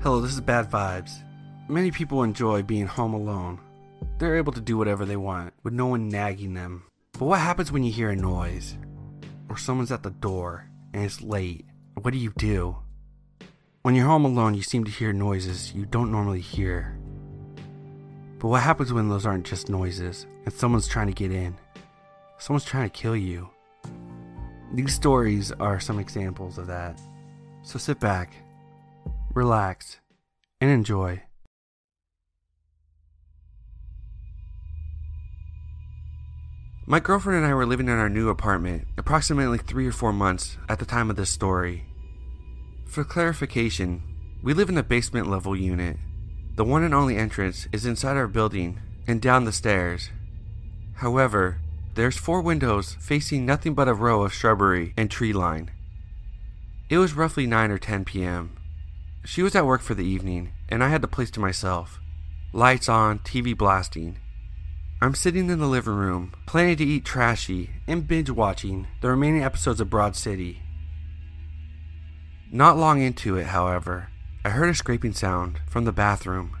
Hello, this is Bad Vibes. Many people enjoy being home alone. They're able to do whatever they want with no one nagging them. But what happens when you hear a noise? Or someone's at the door and it's late? What do you do? When you're home alone, you seem to hear noises you don't normally hear. But what happens when those aren't just noises and someone's trying to get in? Someone's trying to kill you. These stories are some examples of that. So sit back, relax, and enjoy. My girlfriend and I were living in our new apartment approximately three or four months at the time of this story. For clarification, we live in a basement level unit. The one and only entrance is inside our building and down the stairs. However, there's four windows facing nothing but a row of shrubbery and tree line. It was roughly 9 or 10 p.m. She was at work for the evening, and I had the place to myself. Lights on, TV blasting. I'm sitting in the living room, planning to eat trashy and binge watching the remaining episodes of Broad City. Not long into it, however, I heard a scraping sound from the bathroom.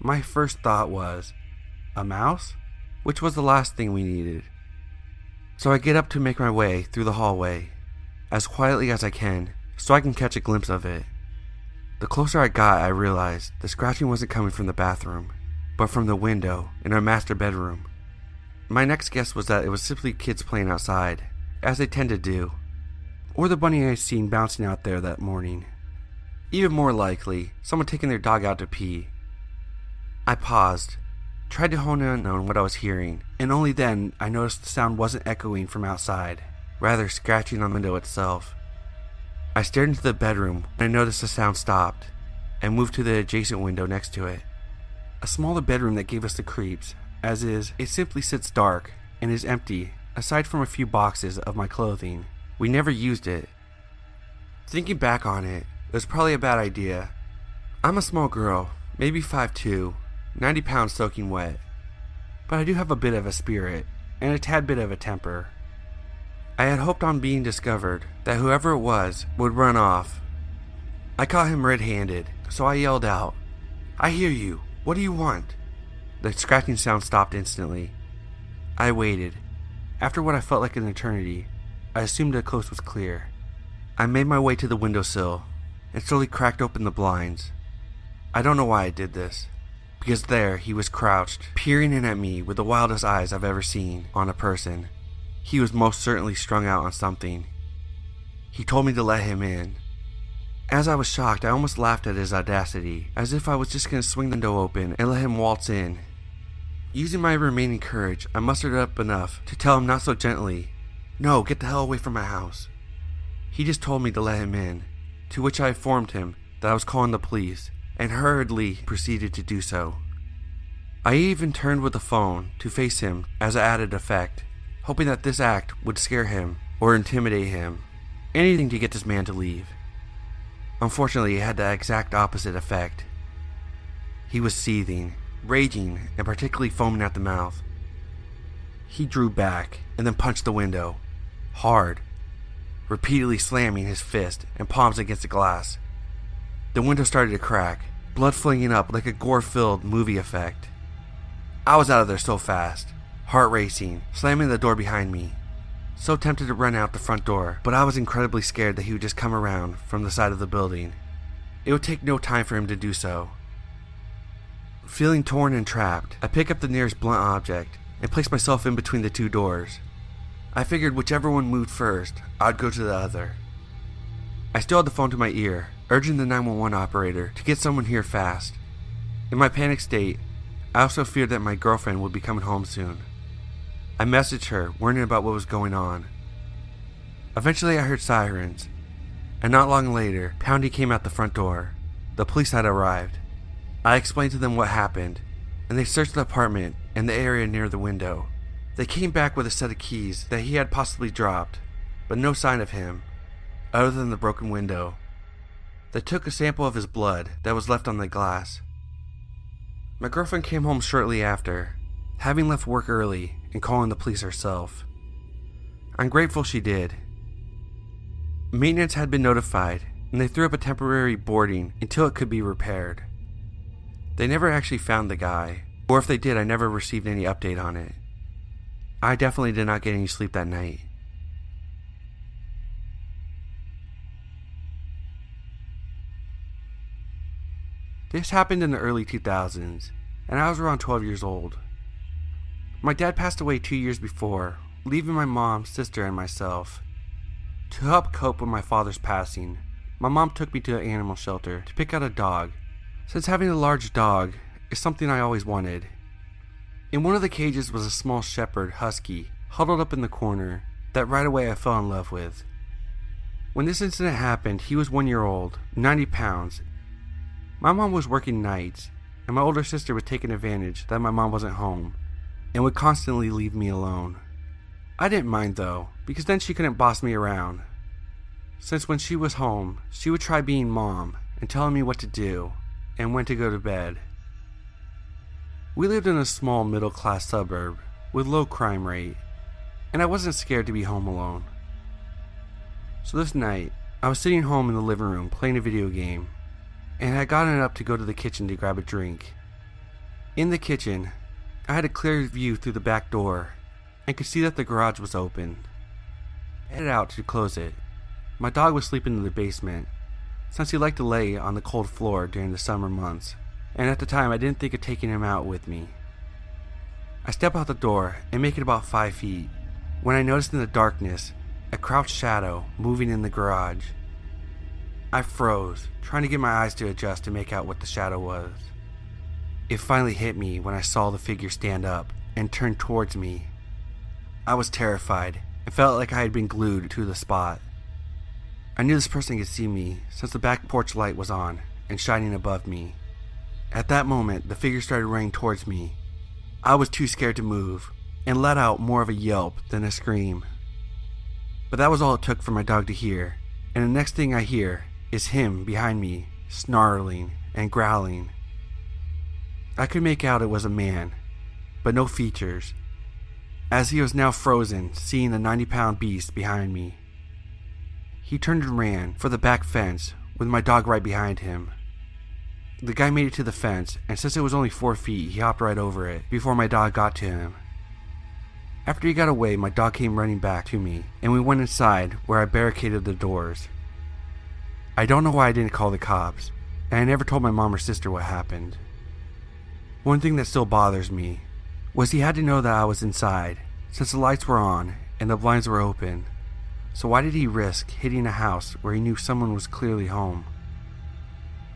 My first thought was, a mouse? Which was the last thing we needed. So I get up to make my way through the hallway, as quietly as I can, so I can catch a glimpse of it. The closer I got, I realized the scratching wasn't coming from the bathroom, but from the window in our master bedroom. My next guess was that it was simply kids playing outside, as they tend to do, or the bunny I seen bouncing out there that morning. Even more likely, someone taking their dog out to pee. I paused, tried to hone in on what I was hearing, and only then I noticed the sound wasn't echoing from outside, rather scratching on the window itself. I stared into the bedroom and I noticed the sound stopped and moved to the adjacent window next to it. A smaller bedroom that gave us the creeps, as is, it simply sits dark and is empty, aside from a few boxes of my clothing. We never used it. Thinking back on it, it was probably a bad idea. I'm a small girl, maybe 5'2, 90 pounds soaking wet. But I do have a bit of a spirit, and a tad bit of a temper. I had hoped on being discovered that whoever it was would run off. I caught him red handed, so I yelled out, I hear you. What do you want? The scratching sound stopped instantly. I waited. After what I felt like an eternity, I assumed the coast was clear. I made my way to the windowsill and slowly cracked open the blinds. I don't know why I did this, because there he was crouched, peering in at me with the wildest eyes I've ever seen on a person. He was most certainly strung out on something. He told me to let him in. As I was shocked, I almost laughed at his audacity, as if I was just going to swing the window open and let him waltz in. Using my remaining courage, I mustered up enough to tell him not so gently, No, get the hell away from my house. He just told me to let him in, to which I informed him that I was calling the police, and hurriedly proceeded to do so. I even turned with the phone to face him as an added effect, hoping that this act would scare him or intimidate him. Anything to get this man to leave. Unfortunately, it had the exact opposite effect. He was seething, raging, and particularly foaming at the mouth. He drew back and then punched the window, hard, repeatedly slamming his fist and palms against the glass. The window started to crack, blood flinging up like a gore filled movie effect. I was out of there so fast, heart racing, slamming the door behind me. So tempted to run out the front door, but I was incredibly scared that he would just come around from the side of the building. It would take no time for him to do so. Feeling torn and trapped, I pick up the nearest blunt object and place myself in between the two doors. I figured whichever one moved first, I'd go to the other. I still had the phone to my ear, urging the 911 operator to get someone here fast. In my panic state, I also feared that my girlfriend would be coming home soon. I messaged her, warning about what was going on. Eventually, I heard sirens, and not long later, Poundy came out the front door. The police had arrived. I explained to them what happened, and they searched the apartment and the area near the window. They came back with a set of keys that he had possibly dropped, but no sign of him, other than the broken window. They took a sample of his blood that was left on the glass. My girlfriend came home shortly after, having left work early and calling the police herself. I'm grateful she did. Maintenance had been notified, and they threw up a temporary boarding until it could be repaired. They never actually found the guy, or if they did, I never received any update on it. I definitely did not get any sleep that night. This happened in the early 2000s, and I was around 12 years old. My dad passed away two years before, leaving my mom, sister, and myself. To help cope with my father's passing, my mom took me to an animal shelter to pick out a dog, since having a large dog is something I always wanted. In one of the cages was a small shepherd husky huddled up in the corner that right away I fell in love with. When this incident happened, he was one year old, 90 pounds. My mom was working nights, and my older sister was taking advantage that my mom wasn't home and would constantly leave me alone. I didn't mind though, because then she couldn't boss me around. Since when she was home, she would try being mom and telling me what to do and when to go to bed. We lived in a small middle class suburb with low crime rate, and I wasn't scared to be home alone. So this night, I was sitting home in the living room playing a video game, and had gotten up to go to the kitchen to grab a drink. In the kitchen, I had a clear view through the back door and could see that the garage was open. I headed out to close it. My dog was sleeping in the basement, since he liked to lay on the cold floor during the summer months, and at the time I didn't think of taking him out with me. I step out the door and make it about five feet when I noticed in the darkness a crouched shadow moving in the garage. I froze, trying to get my eyes to adjust to make out what the shadow was. It finally hit me when I saw the figure stand up and turn towards me. I was terrified and felt like I had been glued to the spot. I knew this person could see me since the back porch light was on and shining above me. At that moment, the figure started running towards me. I was too scared to move and let out more of a yelp than a scream. But that was all it took for my dog to hear, and the next thing I hear is him behind me, snarling and growling. I could make out it was a man, but no features, as he was now frozen, seeing the 90 pound beast behind me. He turned and ran for the back fence with my dog right behind him. The guy made it to the fence, and since it was only four feet, he hopped right over it before my dog got to him. After he got away, my dog came running back to me, and we went inside where I barricaded the doors. I don't know why I didn't call the cops, and I never told my mom or sister what happened. One thing that still bothers me was he had to know that I was inside, since the lights were on and the blinds were open. So why did he risk hitting a house where he knew someone was clearly home?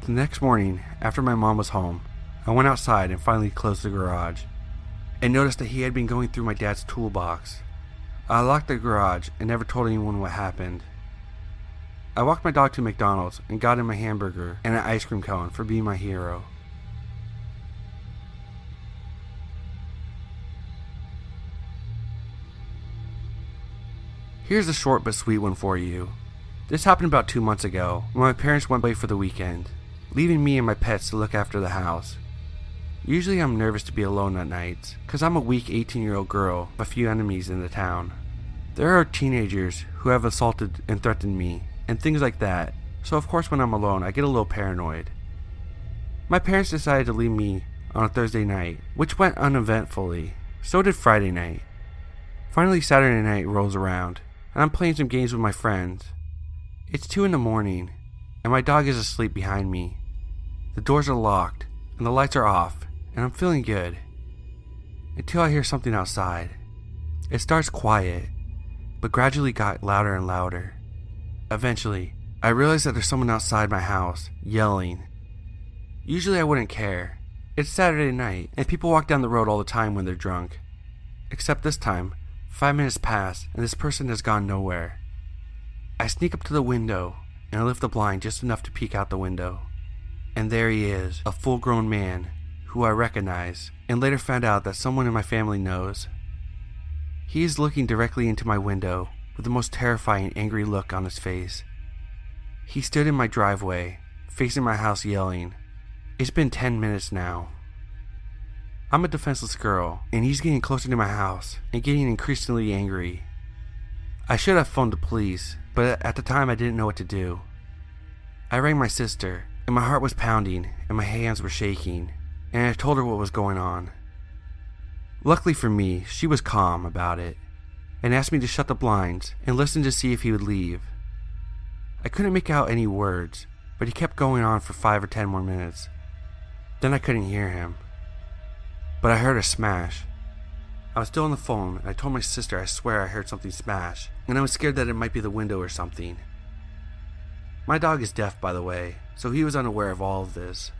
The next morning, after my mom was home, I went outside and finally closed the garage, and noticed that he had been going through my dad's toolbox. I locked the garage and never told anyone what happened. I walked my dog to McDonald's and got him a hamburger and an ice cream cone for being my hero. Here's a short but sweet one for you. This happened about two months ago when my parents went away for the weekend, leaving me and my pets to look after the house. Usually I'm nervous to be alone at nights, because I'm a weak 18 year old girl with a few enemies in the town. There are teenagers who have assaulted and threatened me, and things like that, so of course when I'm alone I get a little paranoid. My parents decided to leave me on a Thursday night, which went uneventfully. So did Friday night. Finally, Saturday night rolls around, and I'm playing some games with my friends. It's 2 in the morning, and my dog is asleep behind me. The doors are locked, and the lights are off, and I'm feeling good. Until I hear something outside. It starts quiet, but gradually got louder and louder. Eventually, I realize that there's someone outside my house, yelling. Usually I wouldn't care. It's Saturday night, and people walk down the road all the time when they're drunk. Except this time, Five minutes pass, and this person has gone nowhere. I sneak up to the window and I lift the blind just enough to peek out the window. And there he is, a full grown man who I recognize, and later found out that someone in my family knows. He is looking directly into my window with the most terrifying, angry look on his face. He stood in my driveway, facing my house, yelling. It's been 10 minutes now. I'm a defenseless girl, and he's getting closer to my house and getting increasingly angry. I should have phoned the police, but at the time I didn't know what to do. I rang my sister, and my heart was pounding and my hands were shaking, and I told her what was going on. Luckily for me, she was calm about it and asked me to shut the blinds and listen to see if he would leave. I couldn't make out any words, but he kept going on for five or ten more minutes. Then I couldn't hear him. But I heard a smash. I was still on the phone, and I told my sister I swear I heard something smash, and I was scared that it might be the window or something. My dog is deaf, by the way, so he was unaware of all of this.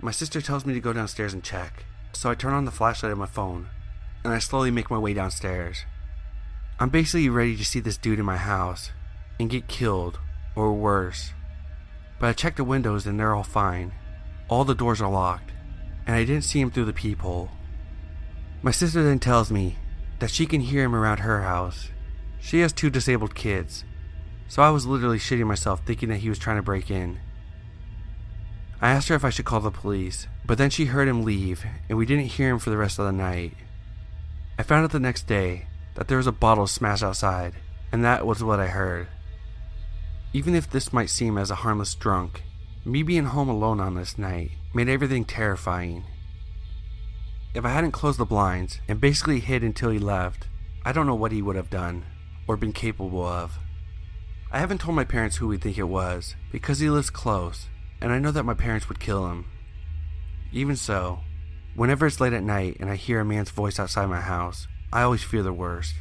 My sister tells me to go downstairs and check, so I turn on the flashlight of my phone, and I slowly make my way downstairs. I'm basically ready to see this dude in my house and get killed, or worse. But I check the windows and they're all fine. All the doors are locked, and I didn't see him through the peephole. My sister then tells me that she can hear him around her house. She has two disabled kids, so I was literally shitting myself thinking that he was trying to break in. I asked her if I should call the police, but then she heard him leave, and we didn't hear him for the rest of the night. I found out the next day that there was a bottle smashed outside, and that was what I heard. Even if this might seem as a harmless drunk, me being home alone on this night made everything terrifying. If I hadn't closed the blinds and basically hid until he left, I don't know what he would have done or been capable of. I haven't told my parents who we think it was because he lives close and I know that my parents would kill him. Even so, whenever it's late at night and I hear a man's voice outside my house, I always fear the worst.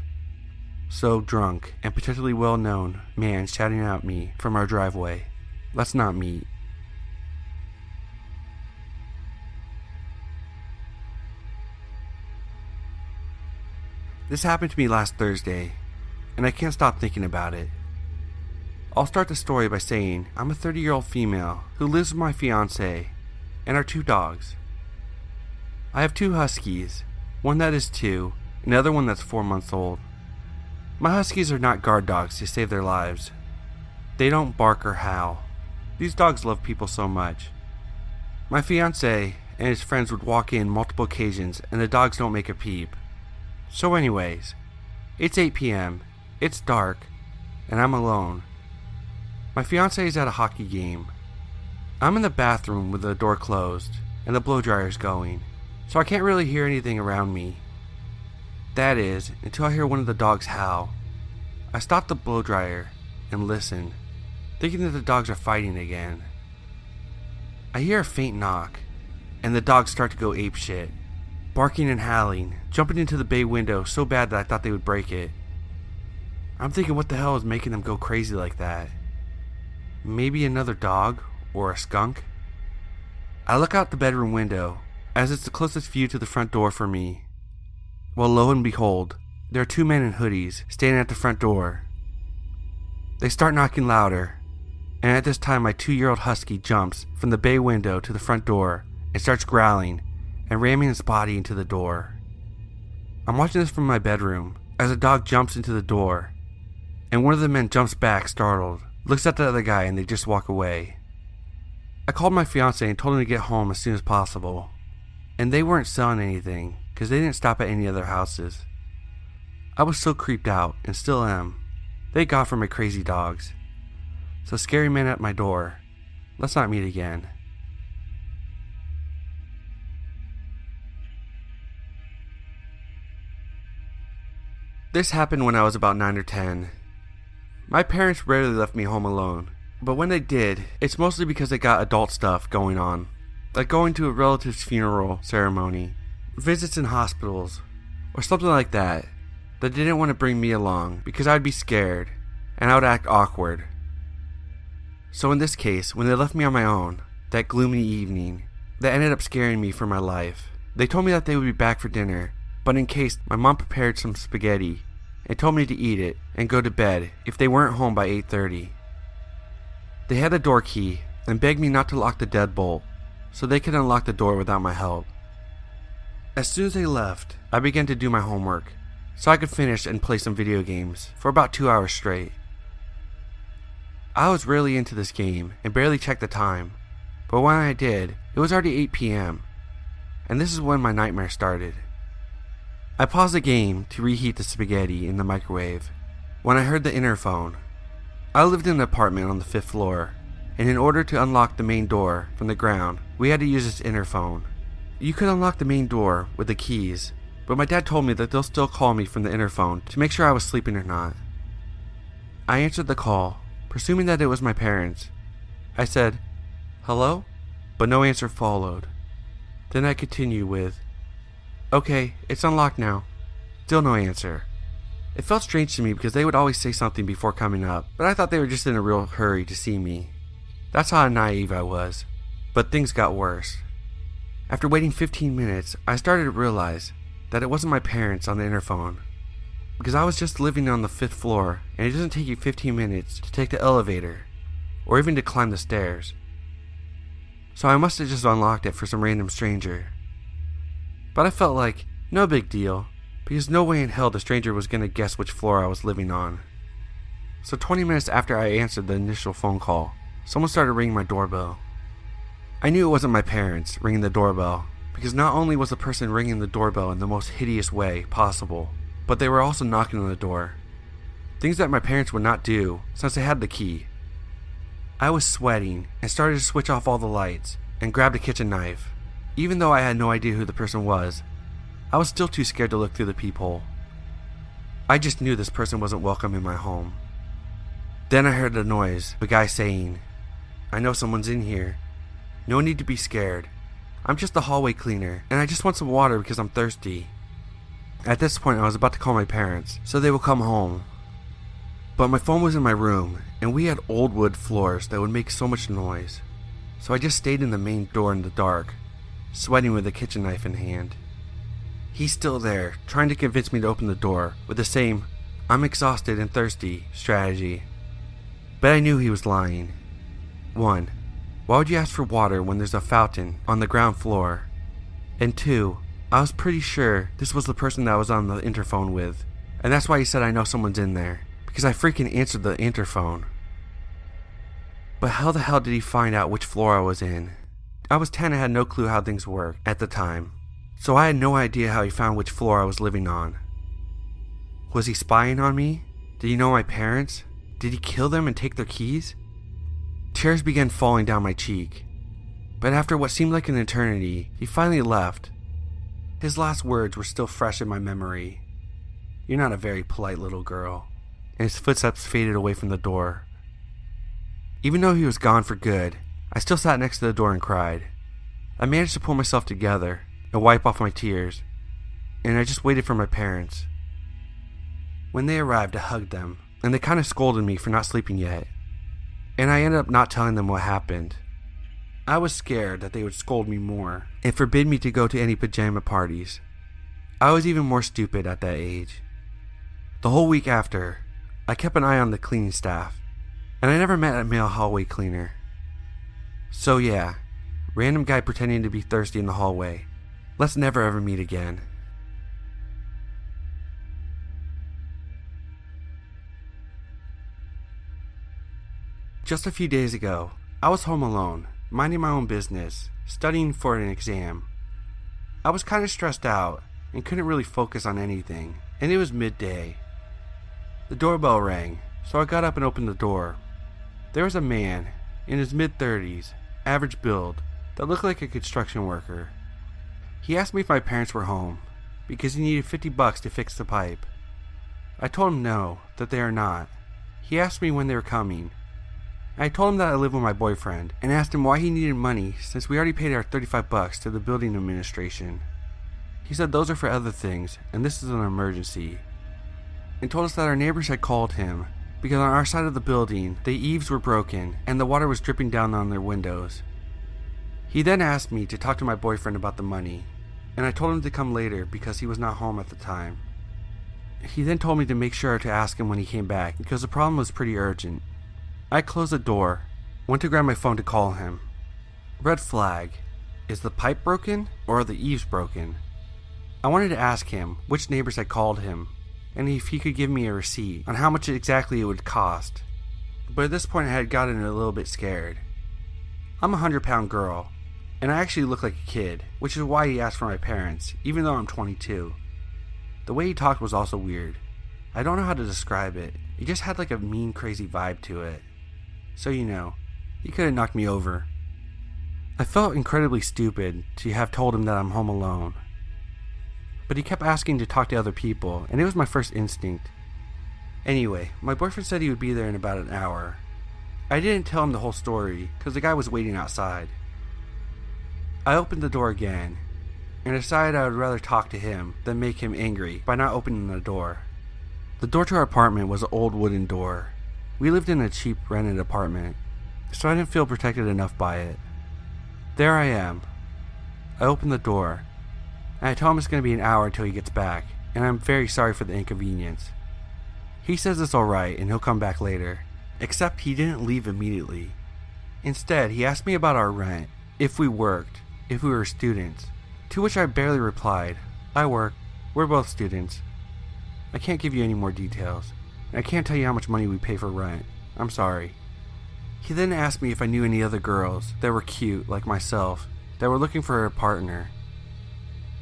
So drunk and potentially well known man shouting at me from our driveway. Let's not meet. This happened to me last Thursday, and I can't stop thinking about it. I'll start the story by saying I'm a 30 year old female who lives with my fiance and our two dogs. I have two huskies, one that is two, another one that's four months old. My huskies are not guard dogs to save their lives. They don't bark or howl. These dogs love people so much. My fiance and his friends would walk in multiple occasions and the dogs don't make a peep. So, anyways, it's 8 p.m., it's dark, and I'm alone. My fiance is at a hockey game. I'm in the bathroom with the door closed and the blow dryer's going, so I can't really hear anything around me. That is, until I hear one of the dogs howl. I stop the blow dryer and listen, thinking that the dogs are fighting again. I hear a faint knock, and the dogs start to go ape shit, barking and howling, jumping into the bay window so bad that I thought they would break it. I'm thinking, what the hell is making them go crazy like that? Maybe another dog or a skunk? I look out the bedroom window, as it's the closest view to the front door for me. Well, lo and behold, there are two men in hoodies standing at the front door. They start knocking louder, and at this time, my two year old husky jumps from the bay window to the front door and starts growling and ramming its body into the door. I'm watching this from my bedroom as a dog jumps into the door, and one of the men jumps back, startled looks at the other guy, and they just walk away. I called my fiance and told him to get home as soon as possible. And they weren't selling anything because they didn't stop at any other houses. I was so creeped out and still am. Thank God for my crazy dogs. So, scary man at my door. Let's not meet again. This happened when I was about 9 or 10. My parents rarely left me home alone, but when they did, it's mostly because they got adult stuff going on, like going to a relative's funeral ceremony, visits in hospitals, or something like that. They didn't want to bring me along because I'd be scared and I would act awkward. So, in this case, when they left me on my own, that gloomy evening, that ended up scaring me for my life, they told me that they would be back for dinner, but in case my mom prepared some spaghetti and told me to eat it and go to bed if they weren't home by 8:30. They had a door key and begged me not to lock the deadbolt so they could unlock the door without my help. As soon as they left, I began to do my homework so I could finish and play some video games for about 2 hours straight. I was really into this game and barely checked the time, but when I did, it was already 8 p.m., and this is when my nightmare started. I paused the game to reheat the spaghetti in the microwave when I heard the interphone. I lived in an apartment on the fifth floor, and in order to unlock the main door from the ground, we had to use this interphone. You could unlock the main door with the keys, but my dad told me that they'll still call me from the interphone to make sure I was sleeping or not. I answered the call, presuming that it was my parents. I said, Hello? But no answer followed. Then I continued with, Okay, it's unlocked now. Still no answer. It felt strange to me because they would always say something before coming up, but I thought they were just in a real hurry to see me. That's how naive I was. But things got worse. After waiting 15 minutes, I started to realize that it wasn't my parents on the interphone. Because I was just living on the fifth floor, and it doesn't take you 15 minutes to take the elevator, or even to climb the stairs. So I must have just unlocked it for some random stranger. But I felt like, no big deal, because no way in hell the stranger was going to guess which floor I was living on. So 20 minutes after I answered the initial phone call, someone started ringing my doorbell. I knew it wasn't my parents ringing the doorbell, because not only was the person ringing the doorbell in the most hideous way possible, but they were also knocking on the door. Things that my parents would not do since they had the key. I was sweating and started to switch off all the lights and grabbed a kitchen knife. Even though I had no idea who the person was, I was still too scared to look through the peephole. I just knew this person wasn't welcome in my home. Then I heard a noise, a guy saying, I know someone's in here. No need to be scared. I'm just a hallway cleaner, and I just want some water because I'm thirsty. At this point, I was about to call my parents, so they would come home. But my phone was in my room, and we had old wood floors that would make so much noise. So I just stayed in the main door in the dark, sweating with a kitchen knife in hand. He's still there, trying to convince me to open the door with the same, I'm exhausted and thirsty strategy. But I knew he was lying. 1. Why would you ask for water when there's a fountain on the ground floor? And two, I was pretty sure this was the person that I was on the interphone with, and that's why he said I know someone's in there, because I freaking answered the interphone. But how the hell did he find out which floor I was in? I was 10 and had no clue how things worked at the time, so I had no idea how he found which floor I was living on. Was he spying on me? Did he know my parents? Did he kill them and take their keys? Tears began falling down my cheek. But after what seemed like an eternity, he finally left. His last words were still fresh in my memory. You're not a very polite little girl. And his footsteps faded away from the door. Even though he was gone for good, I still sat next to the door and cried. I managed to pull myself together and wipe off my tears, and I just waited for my parents. When they arrived, I hugged them, and they kind of scolded me for not sleeping yet and I ended up not telling them what happened. I was scared that they would scold me more and forbid me to go to any pajama parties. I was even more stupid at that age. The whole week after, I kept an eye on the cleaning staff, and I never met a male hallway cleaner. So, yeah, random guy pretending to be thirsty in the hallway. Let's never ever meet again. Just a few days ago, I was home alone, minding my own business, studying for an exam. I was kind of stressed out and couldn't really focus on anything, and it was midday. The doorbell rang, so I got up and opened the door. There was a man, in his mid 30s, average build, that looked like a construction worker. He asked me if my parents were home, because he needed 50 bucks to fix the pipe. I told him no, that they are not. He asked me when they were coming, I told him that I live with my boyfriend and asked him why he needed money since we already paid our 35 bucks to the building administration. He said those are for other things and this is an emergency. And told us that our neighbors had called him because on our side of the building the eaves were broken and the water was dripping down on their windows. He then asked me to talk to my boyfriend about the money, and I told him to come later because he was not home at the time. He then told me to make sure to ask him when he came back because the problem was pretty urgent. I closed the door, went to grab my phone to call him. Red flag. Is the pipe broken or are the eaves broken? I wanted to ask him which neighbors had called him and if he could give me a receipt on how much exactly it would cost. But at this point, I had gotten a little bit scared. I'm a hundred pound girl, and I actually look like a kid, which is why he asked for my parents, even though I'm 22. The way he talked was also weird. I don't know how to describe it. It just had like a mean, crazy vibe to it. So, you know, he could have knocked me over. I felt incredibly stupid to have told him that I'm home alone. But he kept asking to talk to other people, and it was my first instinct. Anyway, my boyfriend said he would be there in about an hour. I didn't tell him the whole story because the guy was waiting outside. I opened the door again and decided I would rather talk to him than make him angry by not opening the door. The door to our apartment was an old wooden door. We lived in a cheap rented apartment, so I didn't feel protected enough by it. There I am. I opened the door, and I tell him it's going to be an hour until he gets back, and I'm very sorry for the inconvenience. He says it's alright and he'll come back later, except he didn't leave immediately. Instead, he asked me about our rent, if we worked, if we were students, to which I barely replied, I work, we're both students. I can't give you any more details, and I can't tell you how much money we pay for rent. I'm sorry. He then asked me if I knew any other girls that were cute, like myself, that were looking for a partner.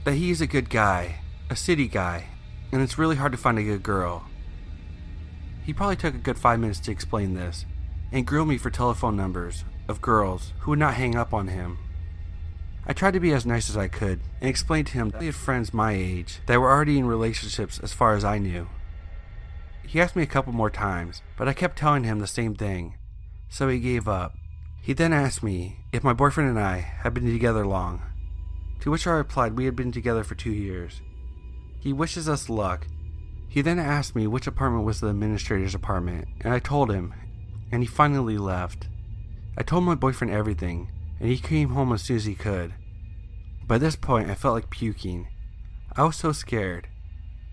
That he is a good guy, a city guy, and it's really hard to find a good girl. He probably took a good five minutes to explain this, and grilled me for telephone numbers of girls who would not hang up on him. I tried to be as nice as I could and explained to him that he had friends my age that were already in relationships as far as I knew. He asked me a couple more times, but I kept telling him the same thing so he gave up. He then asked me if my boyfriend and I had been together long, to which I replied we had been together for two years. He wishes us luck. He then asked me which apartment was the administrator's apartment, and I told him, and he finally left. I told my boyfriend everything, and he came home as soon as he could. By this point, I felt like puking. I was so scared.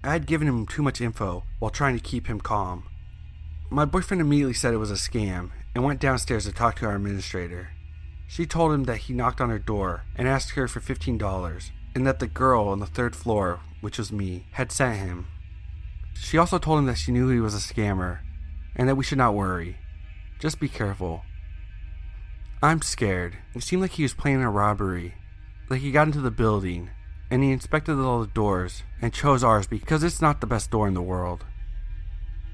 I had given him too much info while trying to keep him calm. My boyfriend immediately said it was a scam and went downstairs to talk to our administrator. She told him that he knocked on her door and asked her for $15, and that the girl on the third floor, which was me, had sent him. She also told him that she knew he was a scammer and that we should not worry. Just be careful. I'm scared. It seemed like he was planning a robbery. Like he got into the building and he inspected all the doors and chose ours because it's not the best door in the world.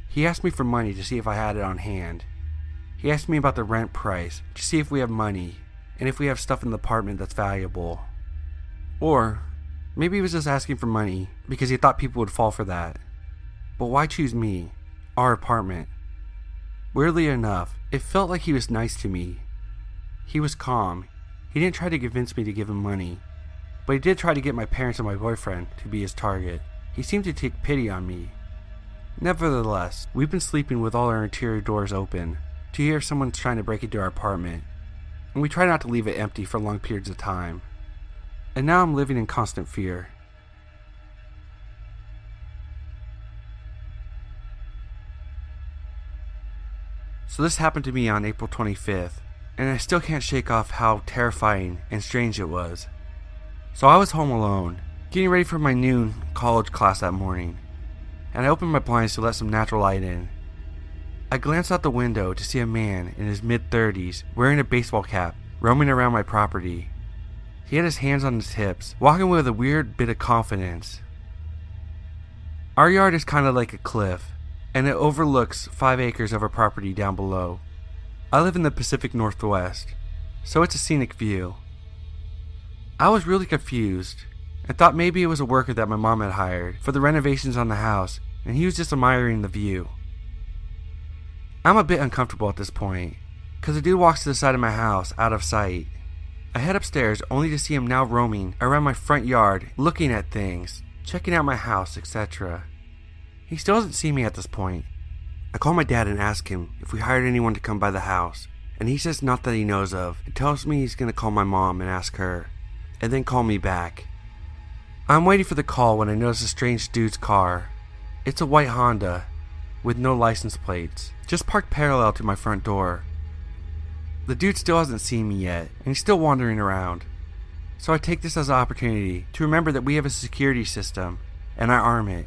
He asked me for money to see if I had it on hand, he asked me about the rent price to see if we have money and if we have stuff in the apartment that's valuable. Or maybe he was just asking for money because he thought people would fall for that. But why choose me? Our apartment. Weirdly enough, it felt like he was nice to me. He was calm. He didn't try to convince me to give him money, but he did try to get my parents and my boyfriend to be his target. He seemed to take pity on me. Nevertheless, we've been sleeping with all our interior doors open, to hear someone's trying to break into our apartment, and we try not to leave it empty for long periods of time. And now I'm living in constant fear. So this happened to me on April 25th, and I still can't shake off how terrifying and strange it was. So I was home alone, getting ready for my noon college class that morning, and I opened my blinds to let some natural light in. I glanced out the window to see a man in his mid 30s wearing a baseball cap roaming around my property. He had his hands on his hips, walking with a weird bit of confidence. Our yard is kind of like a cliff, and it overlooks five acres of our property down below. I live in the Pacific Northwest, so it's a scenic view. I was really confused and thought maybe it was a worker that my mom had hired for the renovations on the house, and he was just admiring the view. I'm a bit uncomfortable at this point, because the dude walks to the side of my house, out of sight. I head upstairs only to see him now roaming around my front yard, looking at things, checking out my house, etc. He still doesn't see me at this point. I call my dad and ask him if we hired anyone to come by the house, and he says not that he knows of, and tells me he's going to call my mom and ask her, and then call me back. I'm waiting for the call when I notice a strange dude's car. It's a white Honda, with no license plates, just parked parallel to my front door. The dude still hasn't seen me yet, and he's still wandering around. So I take this as an opportunity to remember that we have a security system, and I arm it.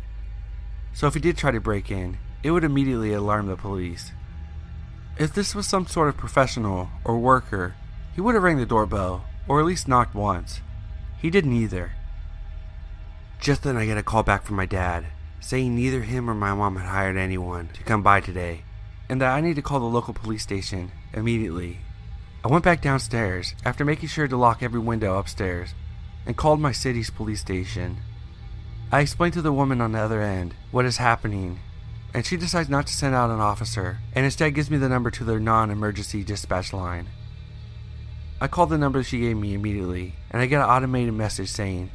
So if he did try to break in, it would immediately alarm the police. If this was some sort of professional or worker, he would have rang the doorbell, or at least knocked once. He didn't either. Just then I get a call back from my dad, saying neither him or my mom had hired anyone to come by today, and that I need to call the local police station immediately. I went back downstairs after making sure to lock every window upstairs and called my city's police station. I explained to the woman on the other end what is happening, and she decides not to send out an officer and instead gives me the number to their non emergency dispatch line. I called the number she gave me immediately, and I get an automated message saying,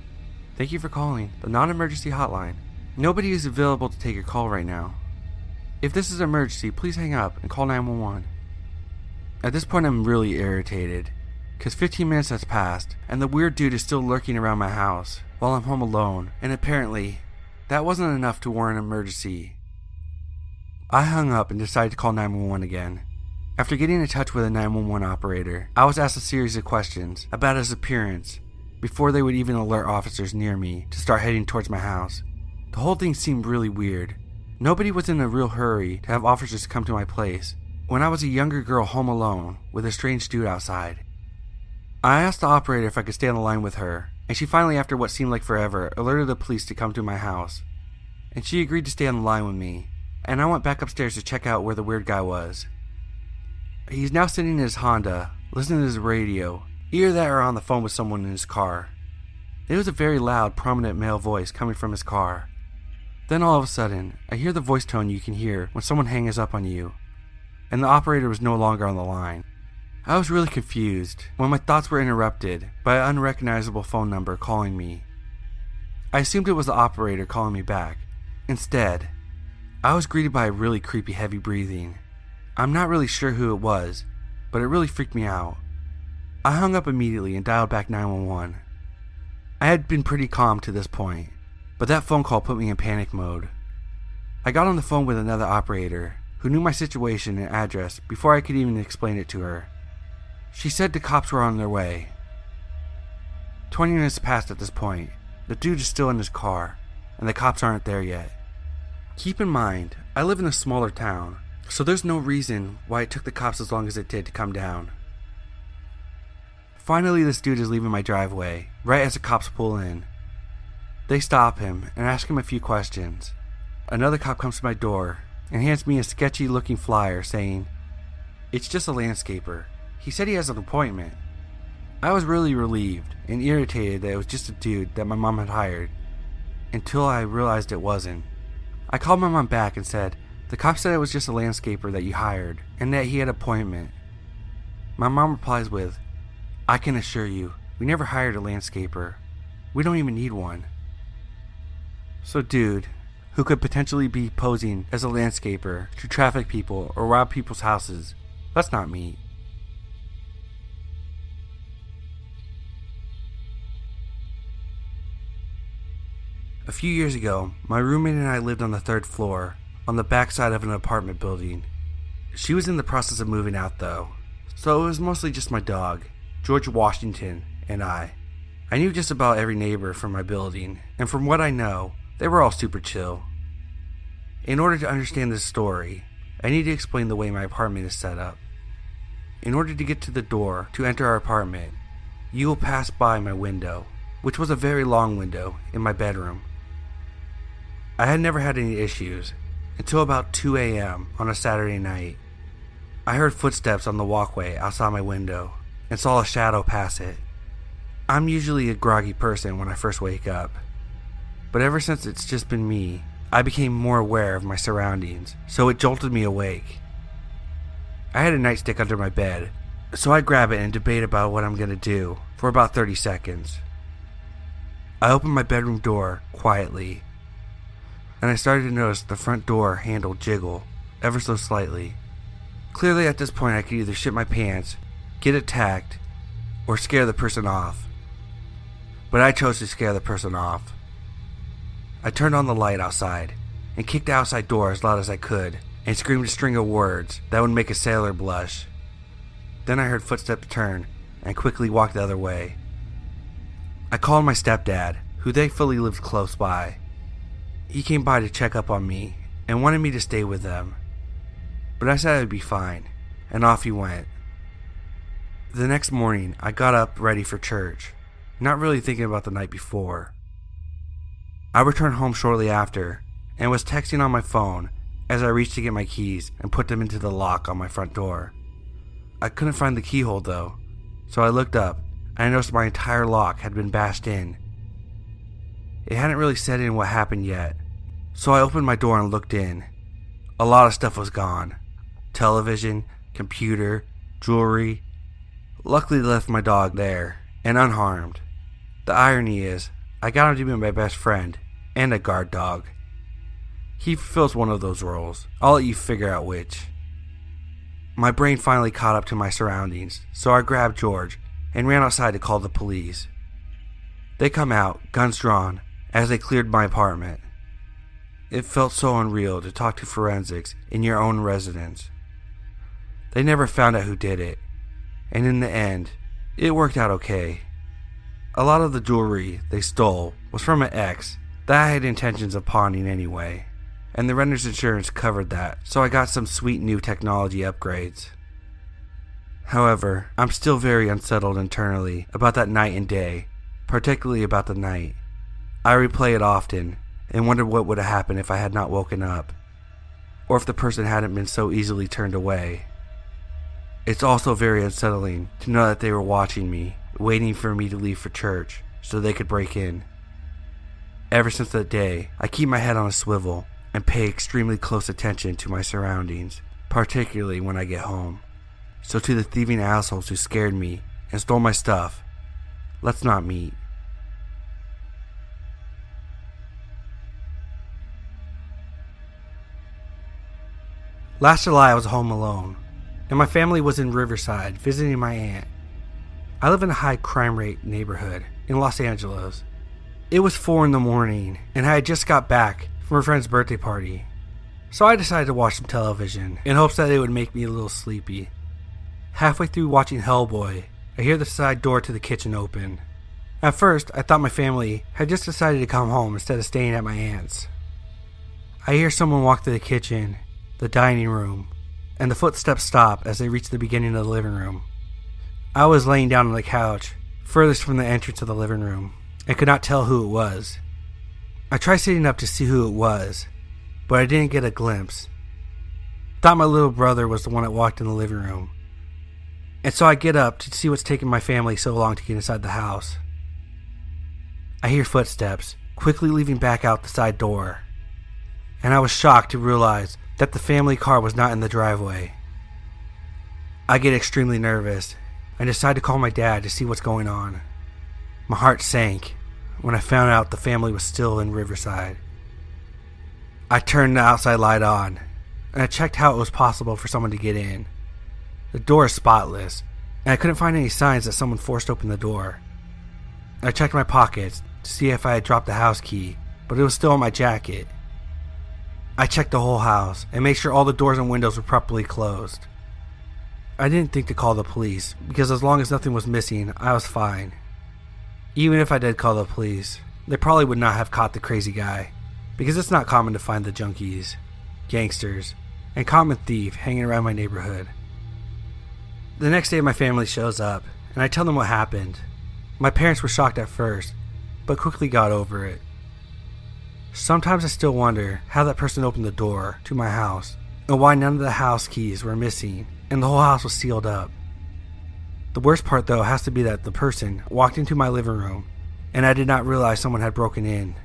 Thank you for calling the non emergency hotline. Nobody is available to take your call right now. If this is an emergency, please hang up and call 911. At this point, I'm really irritated because 15 minutes has passed and the weird dude is still lurking around my house while I'm home alone, and apparently, that wasn't enough to warrant an emergency. I hung up and decided to call 911 again. After getting in touch with a 911 operator, I was asked a series of questions about his appearance before they would even alert officers near me to start heading towards my house. The whole thing seemed really weird. Nobody was in a real hurry to have officers come to my place when I was a younger girl home alone with a strange dude outside. I asked the operator if I could stay on the line with her, and she finally, after what seemed like forever, alerted the police to come to my house. And she agreed to stay on the line with me, and I went back upstairs to check out where the weird guy was. He's now sitting in his Honda, listening to his radio, either that or on the phone with someone in his car. It was a very loud, prominent male voice coming from his car. Then all of a sudden, I hear the voice tone you can hear when someone hangs up on you, and the operator was no longer on the line. I was really confused when my thoughts were interrupted by an unrecognizable phone number calling me. I assumed it was the operator calling me back. Instead, I was greeted by a really creepy heavy breathing. I'm not really sure who it was, but it really freaked me out. I hung up immediately and dialed back 911. I had been pretty calm to this point, but that phone call put me in panic mode. I got on the phone with another operator who knew my situation and address before I could even explain it to her. She said the cops were on their way. 20 minutes passed at this point. The dude is still in his car, and the cops aren't there yet. Keep in mind, I live in a smaller town, so there's no reason why it took the cops as long as it did to come down. Finally, this dude is leaving my driveway, right as the cops pull in. They stop him and ask him a few questions. Another cop comes to my door and hands me a sketchy looking flyer saying, It's just a landscaper. He said he has an appointment. I was really relieved and irritated that it was just a dude that my mom had hired, until I realized it wasn't. I called my mom back and said, The cop said it was just a landscaper that you hired, and that he had an appointment. My mom replies with, I can assure you, we never hired a landscaper. We don't even need one. So, dude, who could potentially be posing as a landscaper to traffic people or rob people's houses, let's not meet. A few years ago, my roommate and I lived on the third floor, on the backside of an apartment building. She was in the process of moving out though, so it was mostly just my dog, George Washington, and I. I knew just about every neighbor from my building, and from what I know, they were all super chill. In order to understand this story, I need to explain the way my apartment is set up. In order to get to the door to enter our apartment, you will pass by my window, which was a very long window in my bedroom. I had never had any issues until about 2 a.m. on a Saturday night. I heard footsteps on the walkway outside my window and saw a shadow pass it. I'm usually a groggy person when I first wake up, but ever since it's just been me, I became more aware of my surroundings, so it jolted me awake. I had a nightstick under my bed, so I grab it and debate about what I'm gonna do for about 30 seconds. I open my bedroom door quietly and I started to notice the front door handle jiggle ever so slightly. Clearly, at this point, I could either shit my pants, get attacked, or scare the person off. But I chose to scare the person off. I turned on the light outside and kicked the outside door as loud as I could and screamed a string of words that would make a sailor blush. Then I heard footsteps turn and quickly walked the other way. I called my stepdad, who thankfully lived close by, he came by to check up on me and wanted me to stay with them. But I said I'd be fine, and off he went. The next morning, I got up ready for church, not really thinking about the night before. I returned home shortly after and was texting on my phone as I reached to get my keys and put them into the lock on my front door. I couldn't find the keyhole though, so I looked up and I noticed my entire lock had been bashed in. It hadn't really set in what happened yet, so I opened my door and looked in. A lot of stuff was gone television, computer, jewelry. Luckily, left my dog there and unharmed. The irony is, I got him to be my best friend and a guard dog. He fulfills one of those roles. I'll let you figure out which. My brain finally caught up to my surroundings, so I grabbed George and ran outside to call the police. They come out, guns drawn, as they cleared my apartment. It felt so unreal to talk to forensics in your own residence. They never found out who did it, and in the end, it worked out okay. A lot of the jewelry they stole was from an ex that I had intentions of pawning anyway, and the renter's insurance covered that, so I got some sweet new technology upgrades. However, I'm still very unsettled internally about that night and day, particularly about the night. I replay it often and wonder what would have happened if I had not woken up, or if the person hadn't been so easily turned away. It's also very unsettling to know that they were watching me, waiting for me to leave for church so they could break in. Ever since that day, I keep my head on a swivel and pay extremely close attention to my surroundings, particularly when I get home. So, to the thieving assholes who scared me and stole my stuff, let's not meet. Last July, I was home alone and my family was in Riverside visiting my aunt. I live in a high crime rate neighborhood in Los Angeles. It was 4 in the morning, and I had just got back from a friend's birthday party. So I decided to watch some television in hopes that it would make me a little sleepy. Halfway through watching Hellboy, I hear the side door to the kitchen open. At first, I thought my family had just decided to come home instead of staying at my aunt's. I hear someone walk to the kitchen, the dining room, and the footsteps stop as they reach the beginning of the living room. I was laying down on the couch, furthest from the entrance of the living room, and could not tell who it was. I tried sitting up to see who it was, but I didn't get a glimpse. Thought my little brother was the one that walked in the living room. And so I get up to see what's taking my family so long to get inside the house. I hear footsteps, quickly leaving back out the side door. And I was shocked to realize that the family car was not in the driveway. I get extremely nervous and decide to call my dad to see what's going on. My heart sank when I found out the family was still in Riverside. I turned the outside light on and I checked how it was possible for someone to get in. The door is spotless, and I couldn't find any signs that someone forced open the door. I checked my pockets to see if I had dropped the house key, but it was still in my jacket. I checked the whole house and made sure all the doors and windows were properly closed. I didn't think to call the police because as long as nothing was missing, I was fine. Even if I did call the police, they probably would not have caught the crazy guy because it's not common to find the junkies, gangsters, and common thief hanging around my neighborhood. The next day, my family shows up and I tell them what happened. My parents were shocked at first, but quickly got over it. Sometimes I still wonder how that person opened the door to my house and why none of the house keys were missing and the whole house was sealed up. The worst part, though, has to be that the person walked into my living room and I did not realize someone had broken in.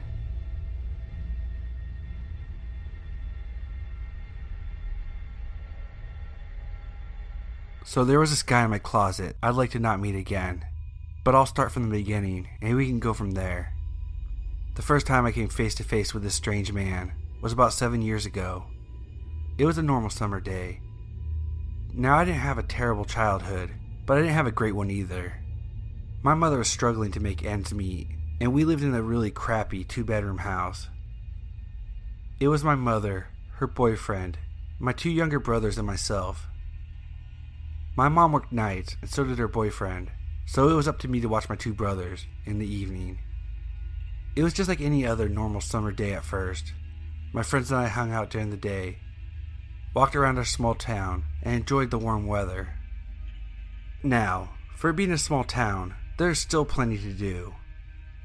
So there was this guy in my closet I'd like to not meet again, but I'll start from the beginning and we can go from there. The first time I came face to face with this strange man was about seven years ago. It was a normal summer day. Now, I didn't have a terrible childhood, but I didn't have a great one either. My mother was struggling to make ends meet, and we lived in a really crappy two bedroom house. It was my mother, her boyfriend, my two younger brothers, and myself. My mom worked nights, and so did her boyfriend, so it was up to me to watch my two brothers in the evening. It was just like any other normal summer day at first. My friends and I hung out during the day, walked around our small town, and enjoyed the warm weather. Now, for being a small town, there's still plenty to do.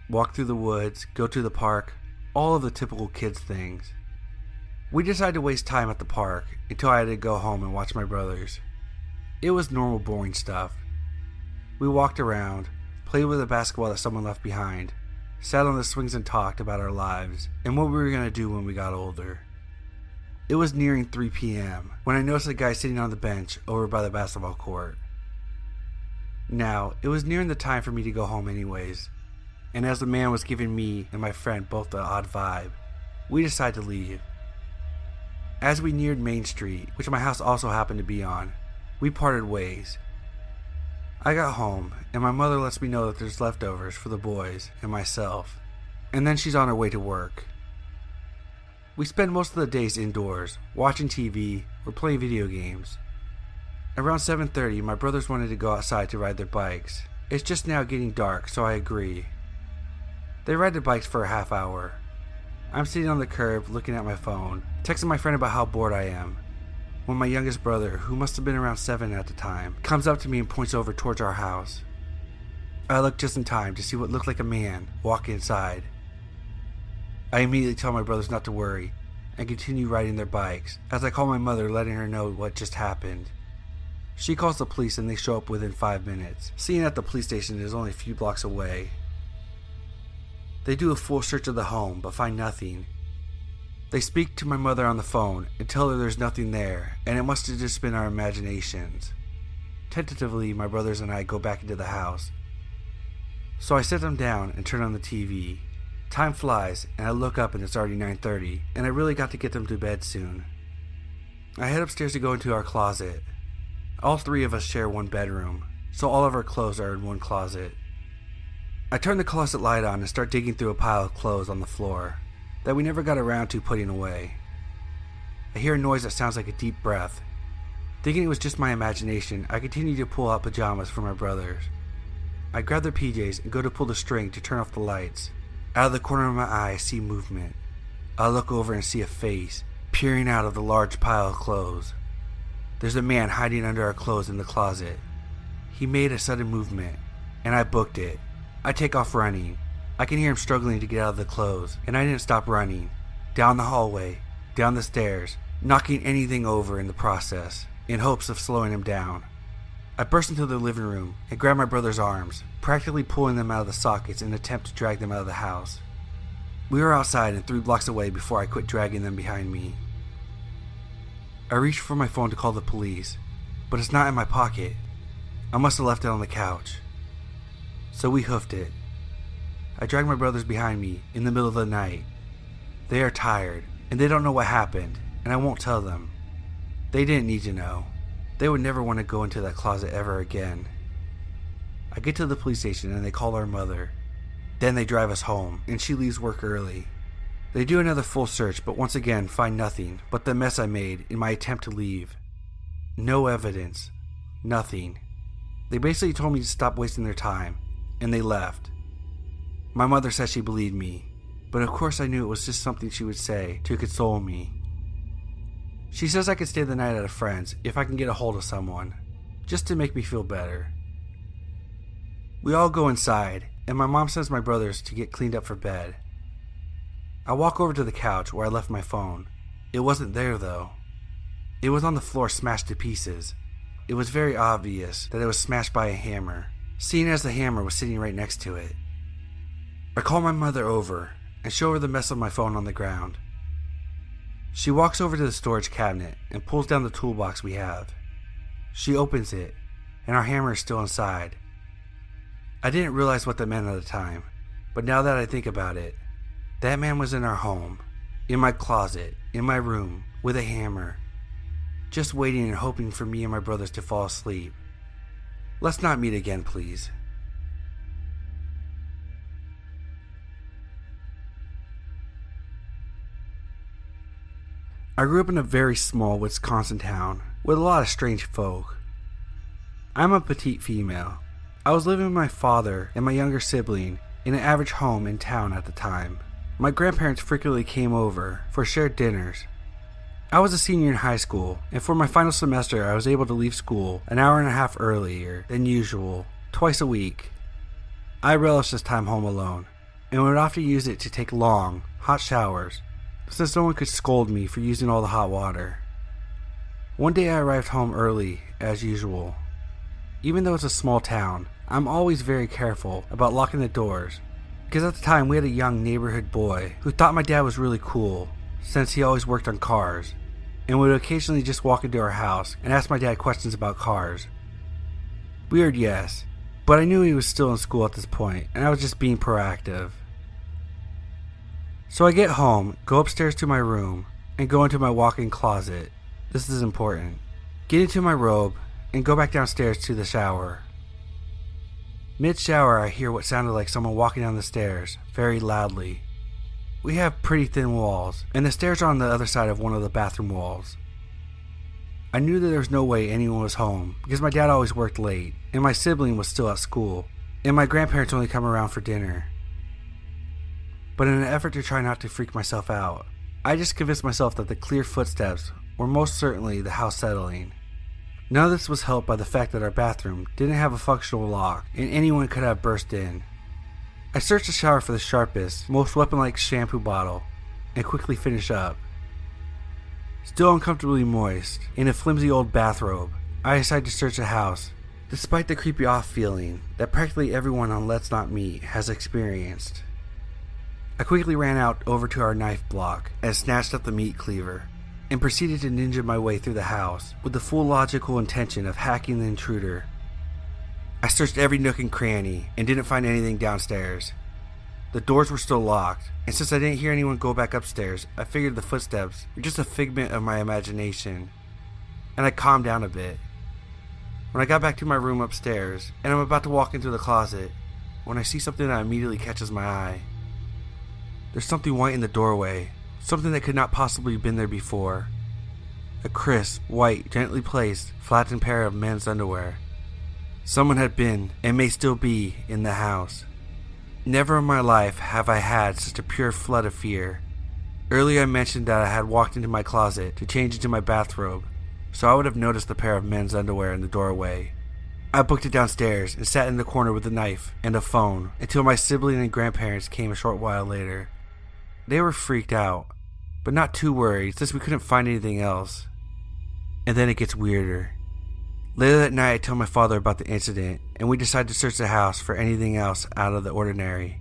Walk through the woods, go to the park, all of the typical kids things. We decided to waste time at the park until I had to go home and watch my brothers. It was normal, boring stuff. We walked around, played with the basketball that someone left behind, sat on the swings and talked about our lives and what we were going to do when we got older. It was nearing 3 p.m. when I noticed a guy sitting on the bench over by the basketball court. Now, it was nearing the time for me to go home, anyways, and as the man was giving me and my friend both the odd vibe, we decided to leave. As we neared Main Street, which my house also happened to be on, we parted ways. I got home, and my mother lets me know that there's leftovers for the boys and myself, and then she's on her way to work. We spend most of the days indoors, watching TV or playing video games. Around 7:30, my brothers wanted to go outside to ride their bikes. It's just now getting dark, so I agree. They ride their bikes for a half hour. I'm sitting on the curb looking at my phone, texting my friend about how bored I am. When my youngest brother, who must have been around seven at the time, comes up to me and points over towards our house. I look just in time to see what looked like a man walk inside. I immediately tell my brothers not to worry and continue riding their bikes as I call my mother, letting her know what just happened. She calls the police and they show up within five minutes, seeing that the police station is only a few blocks away. They do a full search of the home but find nothing. They speak to my mother on the phone and tell her there's nothing there and it must have just been our imaginations. Tentatively, my brothers and I go back into the house. So I sit them down and turn on the TV. Time flies and I look up and it's already 9:30 and I really got to get them to bed soon. I head upstairs to go into our closet. All three of us share one bedroom, so all of our clothes are in one closet. I turn the closet light on and start digging through a pile of clothes on the floor that we never got around to putting away. I hear a noise that sounds like a deep breath. Thinking it was just my imagination, I continue to pull out pajamas for my brothers. I grab their PJs and go to pull the string to turn off the lights. Out of the corner of my eye, I see movement. I look over and see a face peering out of the large pile of clothes. There's a man hiding under our clothes in the closet. He made a sudden movement, and I booked it. I take off running. I can hear him struggling to get out of the clothes, and I didn't stop running. Down the hallway, down the stairs, knocking anything over in the process, in hopes of slowing him down. I burst into the living room and grabbed my brother's arms, practically pulling them out of the sockets in an attempt to drag them out of the house. We were outside and three blocks away before I quit dragging them behind me. I reached for my phone to call the police, but it's not in my pocket. I must have left it on the couch so we hoofed it. I drag my brothers behind me in the middle of the night. They are tired, and they don't know what happened, and I won't tell them. They didn't need to know. They would never want to go into that closet ever again. I get to the police station and they call our mother. Then they drive us home, and she leaves work early. They do another full search, but once again find nothing but the mess I made in my attempt to leave. No evidence. Nothing. They basically told me to stop wasting their time and they left. My mother said she believed me, but of course I knew it was just something she would say to console me. She says I could stay the night at a friend's if I can get a hold of someone, just to make me feel better. We all go inside, and my mom sends my brothers to get cleaned up for bed. I walk over to the couch where I left my phone. It wasn't there though. It was on the floor smashed to pieces. It was very obvious that it was smashed by a hammer seeing as the hammer was sitting right next to it. I call my mother over and show her the mess of my phone on the ground. She walks over to the storage cabinet and pulls down the toolbox we have. She opens it, and our hammer is still inside. I didn't realize what that meant at the time, but now that I think about it, that man was in our home, in my closet, in my room, with a hammer, just waiting and hoping for me and my brothers to fall asleep. Let's not meet again, please. I grew up in a very small Wisconsin town with a lot of strange folk. I'm a petite female. I was living with my father and my younger sibling in an average home in town at the time. My grandparents frequently came over for shared dinners I was a senior in high school, and for my final semester, I was able to leave school an hour and a half earlier than usual, twice a week. I relished this time home alone, and would often use it to take long, hot showers, since no one could scold me for using all the hot water. One day I arrived home early, as usual. Even though it's a small town, I'm always very careful about locking the doors because at the time we had a young neighborhood boy who thought my dad was really cool since he always worked on cars and would occasionally just walk into our house and ask my dad questions about cars. Weird, yes, but I knew he was still in school at this point and I was just being proactive. So I get home, go upstairs to my room, and go into my walk in closet. This is important. Get into my robe and go back downstairs to the shower. Mid shower, I hear what sounded like someone walking down the stairs, very loudly. We have pretty thin walls, and the stairs are on the other side of one of the bathroom walls. I knew that there was no way anyone was home because my dad always worked late, and my sibling was still at school, and my grandparents only come around for dinner. But in an effort to try not to freak myself out, I just convinced myself that the clear footsteps were most certainly the house settling. None of this was helped by the fact that our bathroom didn't have a functional lock and anyone could have burst in. I searched the shower for the sharpest, most weapon like shampoo bottle and quickly finished up. Still uncomfortably moist, in a flimsy old bathrobe, I decided to search the house, despite the creepy off feeling that practically everyone on Let's Not Meet has experienced. I quickly ran out over to our knife block and snatched up the meat cleaver and proceeded to ninja my way through the house with the full logical intention of hacking the intruder. I searched every nook and cranny and didn't find anything downstairs. The doors were still locked, and since I didn't hear anyone go back upstairs, I figured the footsteps were just a figment of my imagination, and I calmed down a bit. When I got back to my room upstairs, and I'm about to walk into the closet, when I see something that immediately catches my eye. There's something white in the doorway, something that could not possibly have been there before. A crisp, white, gently placed, flattened pair of men's underwear. Someone had been, and may still be, in the house. Never in my life have I had such a pure flood of fear. Earlier I mentioned that I had walked into my closet to change into my bathrobe, so I would have noticed the pair of men's underwear in the doorway. I booked it downstairs and sat in the corner with a knife and a phone until my sibling and grandparents came a short while later. They were freaked out, but not too worried since we couldn't find anything else. And then it gets weirder. Later that night, I tell my father about the incident, and we decide to search the house for anything else out of the ordinary.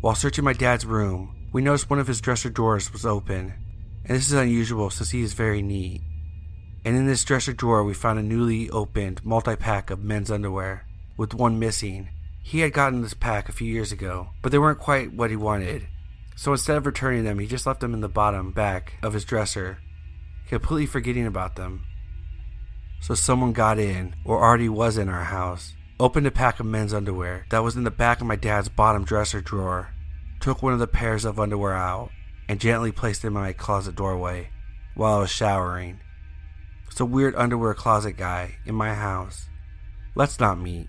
While searching my dad's room, we noticed one of his dresser drawers was open, and this is unusual since he is very neat. And in this dresser drawer, we found a newly opened multi pack of men's underwear, with one missing. He had gotten this pack a few years ago, but they weren't quite what he wanted, so instead of returning them, he just left them in the bottom back of his dresser, completely forgetting about them. So someone got in, or already was in our house, opened a pack of men's underwear that was in the back of my dad's bottom dresser drawer, took one of the pairs of underwear out, and gently placed them in my closet doorway while I was showering. It's a weird underwear closet guy in my house. Let's not meet.